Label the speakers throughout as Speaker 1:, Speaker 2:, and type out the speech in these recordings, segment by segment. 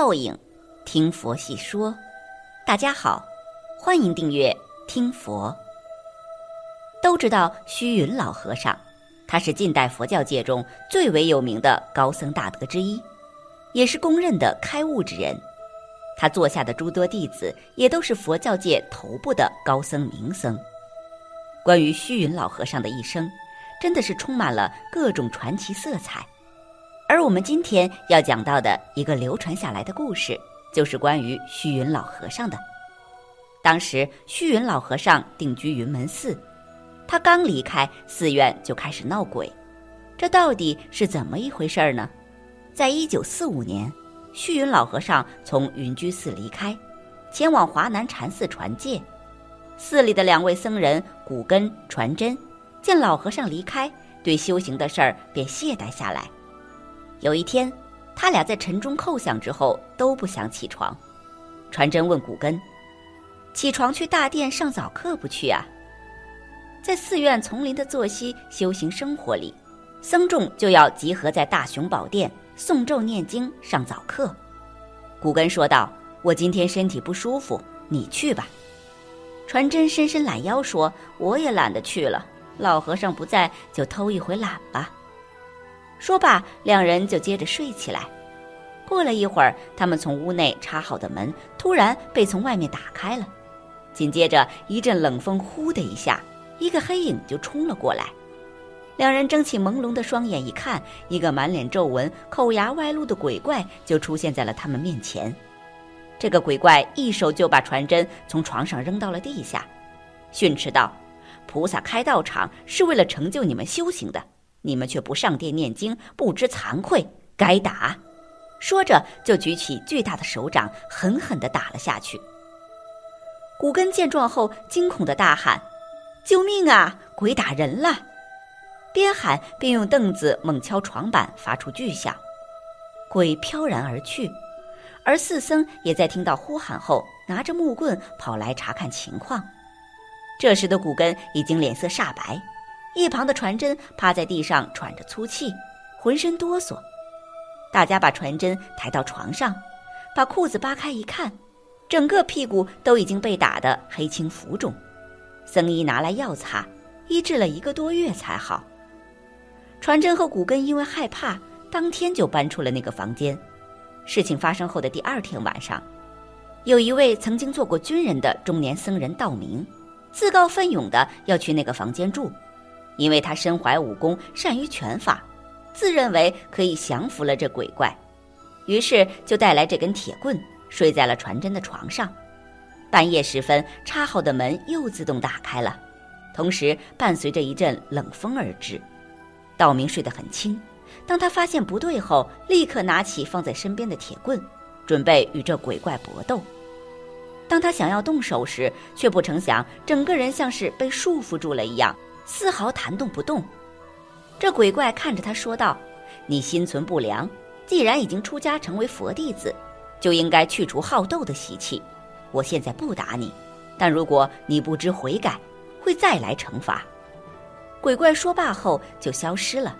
Speaker 1: 倒影，听佛细说。大家好，欢迎订阅听佛。都知道虚云老和尚，他是近代佛教界中最为有名的高僧大德之一，也是公认的开悟之人。他座下的诸多弟子也都是佛教界头部的高僧名僧。关于虚云老和尚的一生，真的是充满了各种传奇色彩。而我们今天要讲到的一个流传下来的故事，就是关于虚云老和尚的。当时虚云老和尚定居云门寺，他刚离开寺院就开始闹鬼，这到底是怎么一回事儿呢？在一九四五年，虚云老和尚从云居寺离开，前往华南禅寺传戒。寺里的两位僧人古根、传真，见老和尚离开，对修行的事儿便懈怠下来。有一天，他俩在晨钟叩响之后都不想起床。传真问古根：“起床去大殿上早课不去啊？”在寺院丛林的作息修行生活里，僧众就要集合在大雄宝殿诵咒念经上早课。古根说道：“我今天身体不舒服，你去吧。”传真伸伸懒腰说：“我也懒得去了，老和尚不在，就偷一回懒吧。”说罢，两人就接着睡起来。过了一会儿，他们从屋内插好的门突然被从外面打开了，紧接着一阵冷风，呼的一下，一个黑影就冲了过来。两人睁起朦胧的双眼一看，一个满脸皱纹、口牙外露的鬼怪就出现在了他们面前。这个鬼怪一手就把传真从床上扔到了地下，训斥道：“菩萨开道场是为了成就你们修行的。”你们却不上殿念经，不知惭愧，该打！说着就举起巨大的手掌，狠狠地打了下去。古根见状后，惊恐的大喊：“救命啊！鬼打人了！”边喊边用凳子猛敲床板，发出巨响。鬼飘然而去，而四僧也在听到呼喊后，拿着木棍跑来查看情况。这时的古根已经脸色煞白。一旁的传真趴在地上喘着粗气，浑身哆嗦。大家把传真抬到床上，把裤子扒开一看，整个屁股都已经被打得黑青浮肿。僧医拿来药擦，医治了一个多月才好。传真和古根因为害怕，当天就搬出了那个房间。事情发生后的第二天晚上，有一位曾经做过军人的中年僧人道明，自告奋勇的要去那个房间住。因为他身怀武功，善于拳法，自认为可以降服了这鬼怪，于是就带来这根铁棍，睡在了传真的床上。半夜时分，插好的门又自动打开了，同时伴随着一阵冷风而至。道明睡得很轻，当他发现不对后，立刻拿起放在身边的铁棍，准备与这鬼怪搏斗。当他想要动手时，却不成想整个人像是被束缚住了一样。丝毫弹动不动，这鬼怪看着他说道：“你心存不良，既然已经出家成为佛弟子，就应该去除好斗的习气。我现在不打你，但如果你不知悔改，会再来惩罚。”鬼怪说罢后就消失了。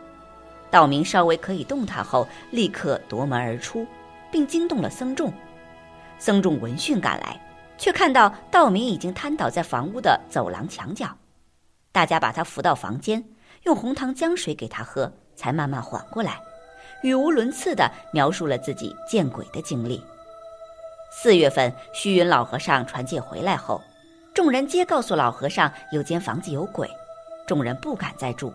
Speaker 1: 道明稍微可以动弹后，立刻夺门而出，并惊动了僧众。僧众闻讯赶来，却看到道明已经瘫倒在房屋的走廊墙角。大家把他扶到房间，用红糖姜水给他喝，才慢慢缓过来，语无伦次地描述了自己见鬼的经历。四月份，虚云老和尚传戒回来后，众人皆告诉老和尚有间房子有鬼，众人不敢再住。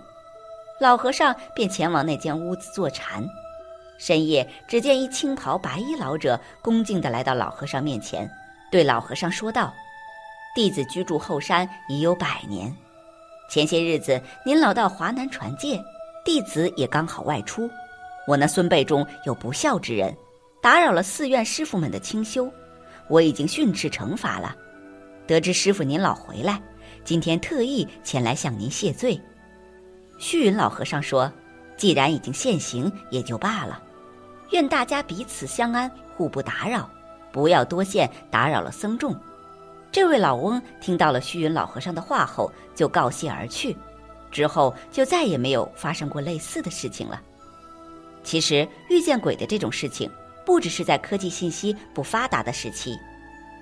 Speaker 1: 老和尚便前往那间屋子坐禅。深夜，只见一青袍白衣老者恭敬地来到老和尚面前，对老和尚说道：“弟子居住后山已有百年。”前些日子，您老到华南传戒，弟子也刚好外出，我那孙辈中有不孝之人，打扰了寺院师傅们的清修，我已经训斥惩罚了。得知师傅您老回来，今天特意前来向您谢罪。虚云老和尚说：“既然已经现行，也就罢了。愿大家彼此相安，互不打扰，不要多见打扰了僧众。”这位老翁听到了虚云老和尚的话后，就告谢而去。之后就再也没有发生过类似的事情了。其实遇见鬼的这种事情，不只是在科技信息不发达的时期，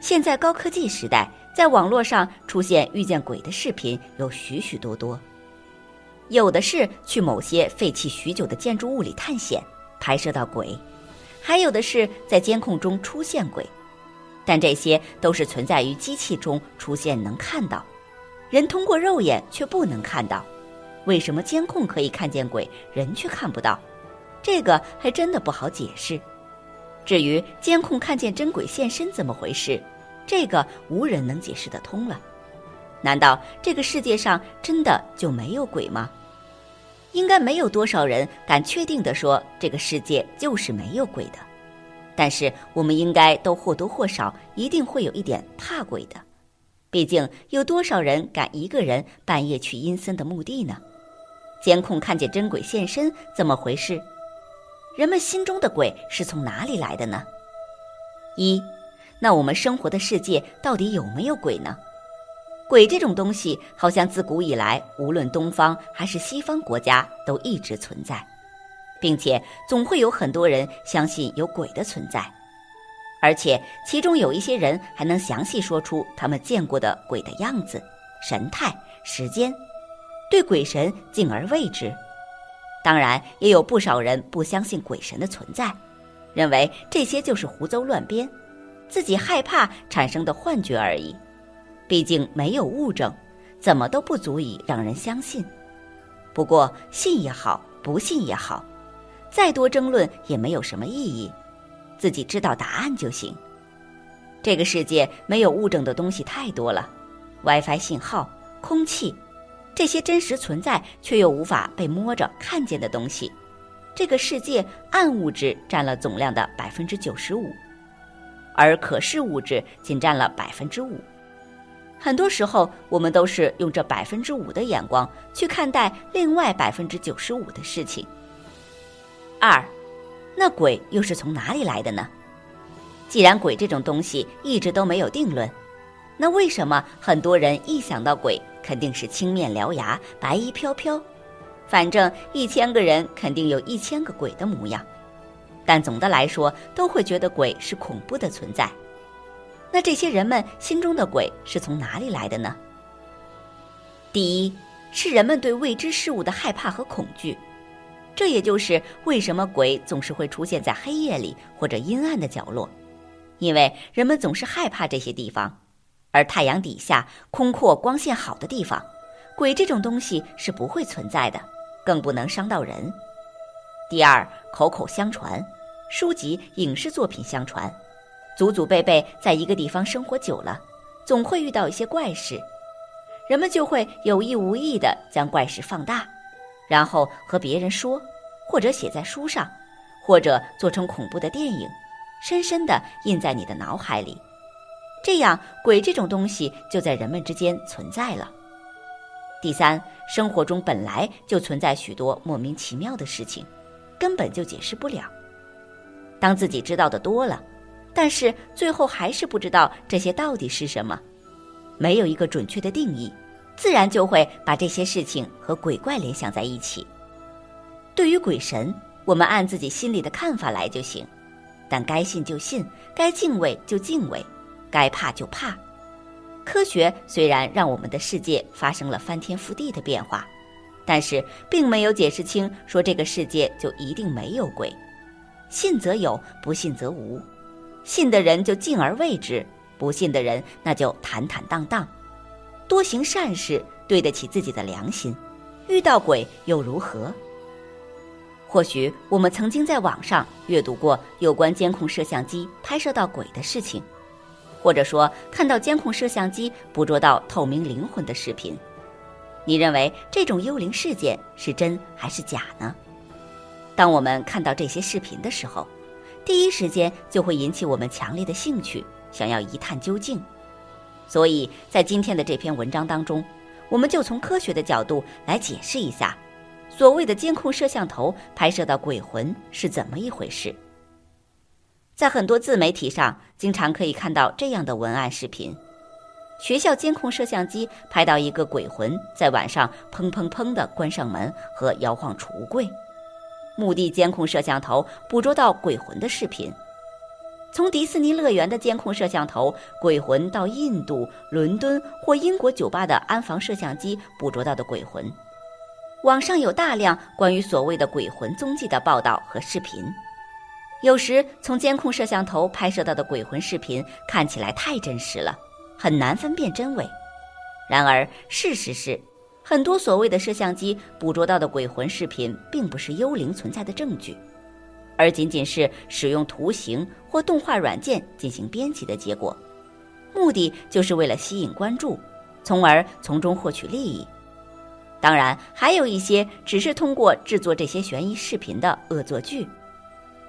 Speaker 1: 现在高科技时代，在网络上出现遇见鬼的视频有许许多多。有的是去某些废弃许久的建筑物里探险，拍摄到鬼；还有的是在监控中出现鬼，但这些都是存在于机器中出现能看到，人通过肉眼却不能看到。为什么监控可以看见鬼，人却看不到？这个还真的不好解释。至于监控看见真鬼现身怎么回事，这个无人能解释得通了。难道这个世界上真的就没有鬼吗？应该没有多少人敢确定地说这个世界就是没有鬼的。但是我们应该都或多或少一定会有一点怕鬼的。毕竟有多少人敢一个人半夜去阴森的墓地呢？监控看见真鬼现身，怎么回事？人们心中的鬼是从哪里来的呢？一，那我们生活的世界到底有没有鬼呢？鬼这种东西，好像自古以来，无论东方还是西方国家，都一直存在，并且总会有很多人相信有鬼的存在，而且其中有一些人还能详细说出他们见过的鬼的样子、神态、时间。对鬼神敬而畏之，当然也有不少人不相信鬼神的存在，认为这些就是胡诌乱编，自己害怕产生的幻觉而已。毕竟没有物证，怎么都不足以让人相信。不过信也好，不信也好，再多争论也没有什么意义，自己知道答案就行。这个世界没有物证的东西太多了，WiFi 信号、空气。这些真实存在却又无法被摸着看见的东西，这个世界暗物质占了总量的百分之九十五，而可视物质仅占了百分之五。很多时候，我们都是用这百分之五的眼光去看待另外百分之九十五的事情。二，那鬼又是从哪里来的呢？既然鬼这种东西一直都没有定论。那为什么很多人一想到鬼，肯定是青面獠牙、白衣飘飘？反正一千个人肯定有一千个鬼的模样，但总的来说都会觉得鬼是恐怖的存在。那这些人们心中的鬼是从哪里来的呢？第一是人们对未知事物的害怕和恐惧，这也就是为什么鬼总是会出现在黑夜里或者阴暗的角落，因为人们总是害怕这些地方。而太阳底下空阔、光线好的地方，鬼这种东西是不会存在的，更不能伤到人。第二，口口相传，书籍、影视作品相传，祖祖辈辈在一个地方生活久了，总会遇到一些怪事，人们就会有意无意地将怪事放大，然后和别人说，或者写在书上，或者做成恐怖的电影，深深地印在你的脑海里。这样，鬼这种东西就在人们之间存在了。第三，生活中本来就存在许多莫名其妙的事情，根本就解释不了。当自己知道的多了，但是最后还是不知道这些到底是什么，没有一个准确的定义，自然就会把这些事情和鬼怪联想在一起。对于鬼神，我们按自己心里的看法来就行，但该信就信，该敬畏就敬畏。该怕就怕。科学虽然让我们的世界发生了翻天覆地的变化，但是并没有解释清说这个世界就一定没有鬼。信则有，不信则无。信的人就敬而畏之，不信的人那就坦坦荡荡，多行善事，对得起自己的良心。遇到鬼又如何？或许我们曾经在网上阅读过有关监控摄像机拍摄到鬼的事情。或者说，看到监控摄像机捕捉到透明灵魂的视频，你认为这种幽灵事件是真还是假呢？当我们看到这些视频的时候，第一时间就会引起我们强烈的兴趣，想要一探究竟。所以在今天的这篇文章当中，我们就从科学的角度来解释一下，所谓的监控摄像头拍摄到鬼魂是怎么一回事。在很多自媒体上，经常可以看到这样的文案视频。学校监控摄像机拍到一个鬼魂在晚上砰砰砰地关上门和摇晃储物柜，墓地监控摄像头捕捉到鬼魂的视频，从迪士尼乐园的监控摄像头鬼魂到印度、伦敦或英国酒吧的安防摄像机捕捉到的鬼魂，网上有大量关于所谓的鬼魂踪迹的报道和视频，有时从监控摄像头拍摄到的鬼魂视频看起来太真实了。很难分辨真伪。然而，事实是，很多所谓的摄像机捕捉到的鬼魂视频，并不是幽灵存在的证据，而仅仅是使用图形或动画软件进行编辑的结果，目的就是为了吸引关注，从而从中获取利益。当然，还有一些只是通过制作这些悬疑视频的恶作剧。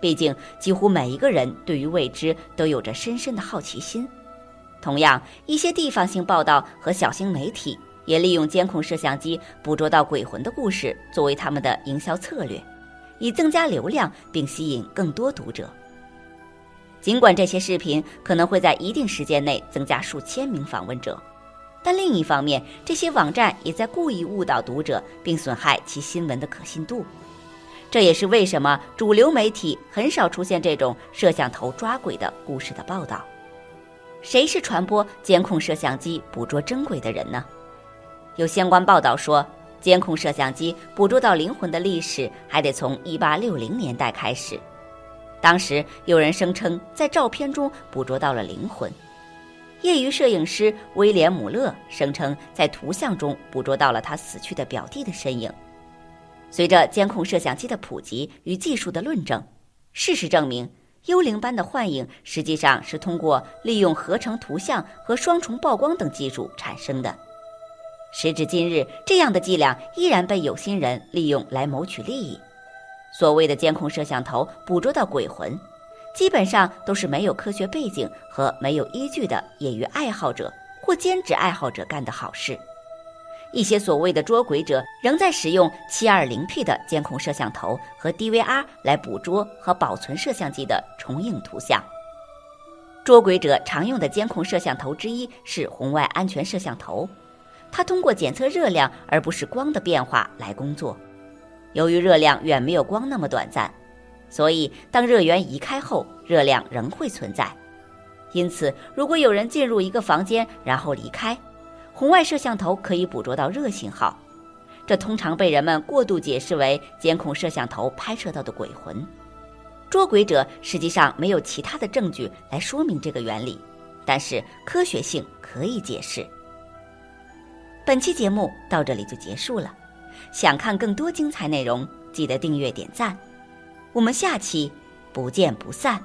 Speaker 1: 毕竟，几乎每一个人对于未知都有着深深的好奇心。同样，一些地方性报道和小型媒体也利用监控摄像机捕捉到鬼魂的故事作为他们的营销策略，以增加流量并吸引更多读者。尽管这些视频可能会在一定时间内增加数千名访问者，但另一方面，这些网站也在故意误导读者并损害其新闻的可信度。这也是为什么主流媒体很少出现这种摄像头抓鬼的故事的报道。谁是传播监控摄像机捕捉真鬼的人呢？有相关报道说，监控摄像机捕捉到灵魂的历史还得从1860年代开始。当时有人声称在照片中捕捉到了灵魂，业余摄影师威廉姆勒声称在图像中捕捉到了他死去的表弟的身影。随着监控摄像机的普及与技术的论证，事实证明。幽灵般的幻影实际上是通过利用合成图像和双重曝光等技术产生的。时至今日，这样的伎俩依然被有心人利用来谋取利益。所谓的监控摄像头捕捉到鬼魂，基本上都是没有科学背景和没有依据的业余爱好者或兼职爱好者干的好事。一些所谓的捉鬼者仍在使用 720P 的监控摄像头和 DVR 来捕捉和保存摄像机的重影图像。捉鬼者常用的监控摄像头之一是红外安全摄像头，它通过检测热量而不是光的变化来工作。由于热量远没有光那么短暂，所以当热源移开后，热量仍会存在。因此，如果有人进入一个房间然后离开，红外摄像头可以捕捉到热信号，这通常被人们过度解释为监控摄像头拍摄到的鬼魂。捉鬼者实际上没有其他的证据来说明这个原理，但是科学性可以解释。本期节目到这里就结束了，想看更多精彩内容，记得订阅点赞，我们下期不见不散。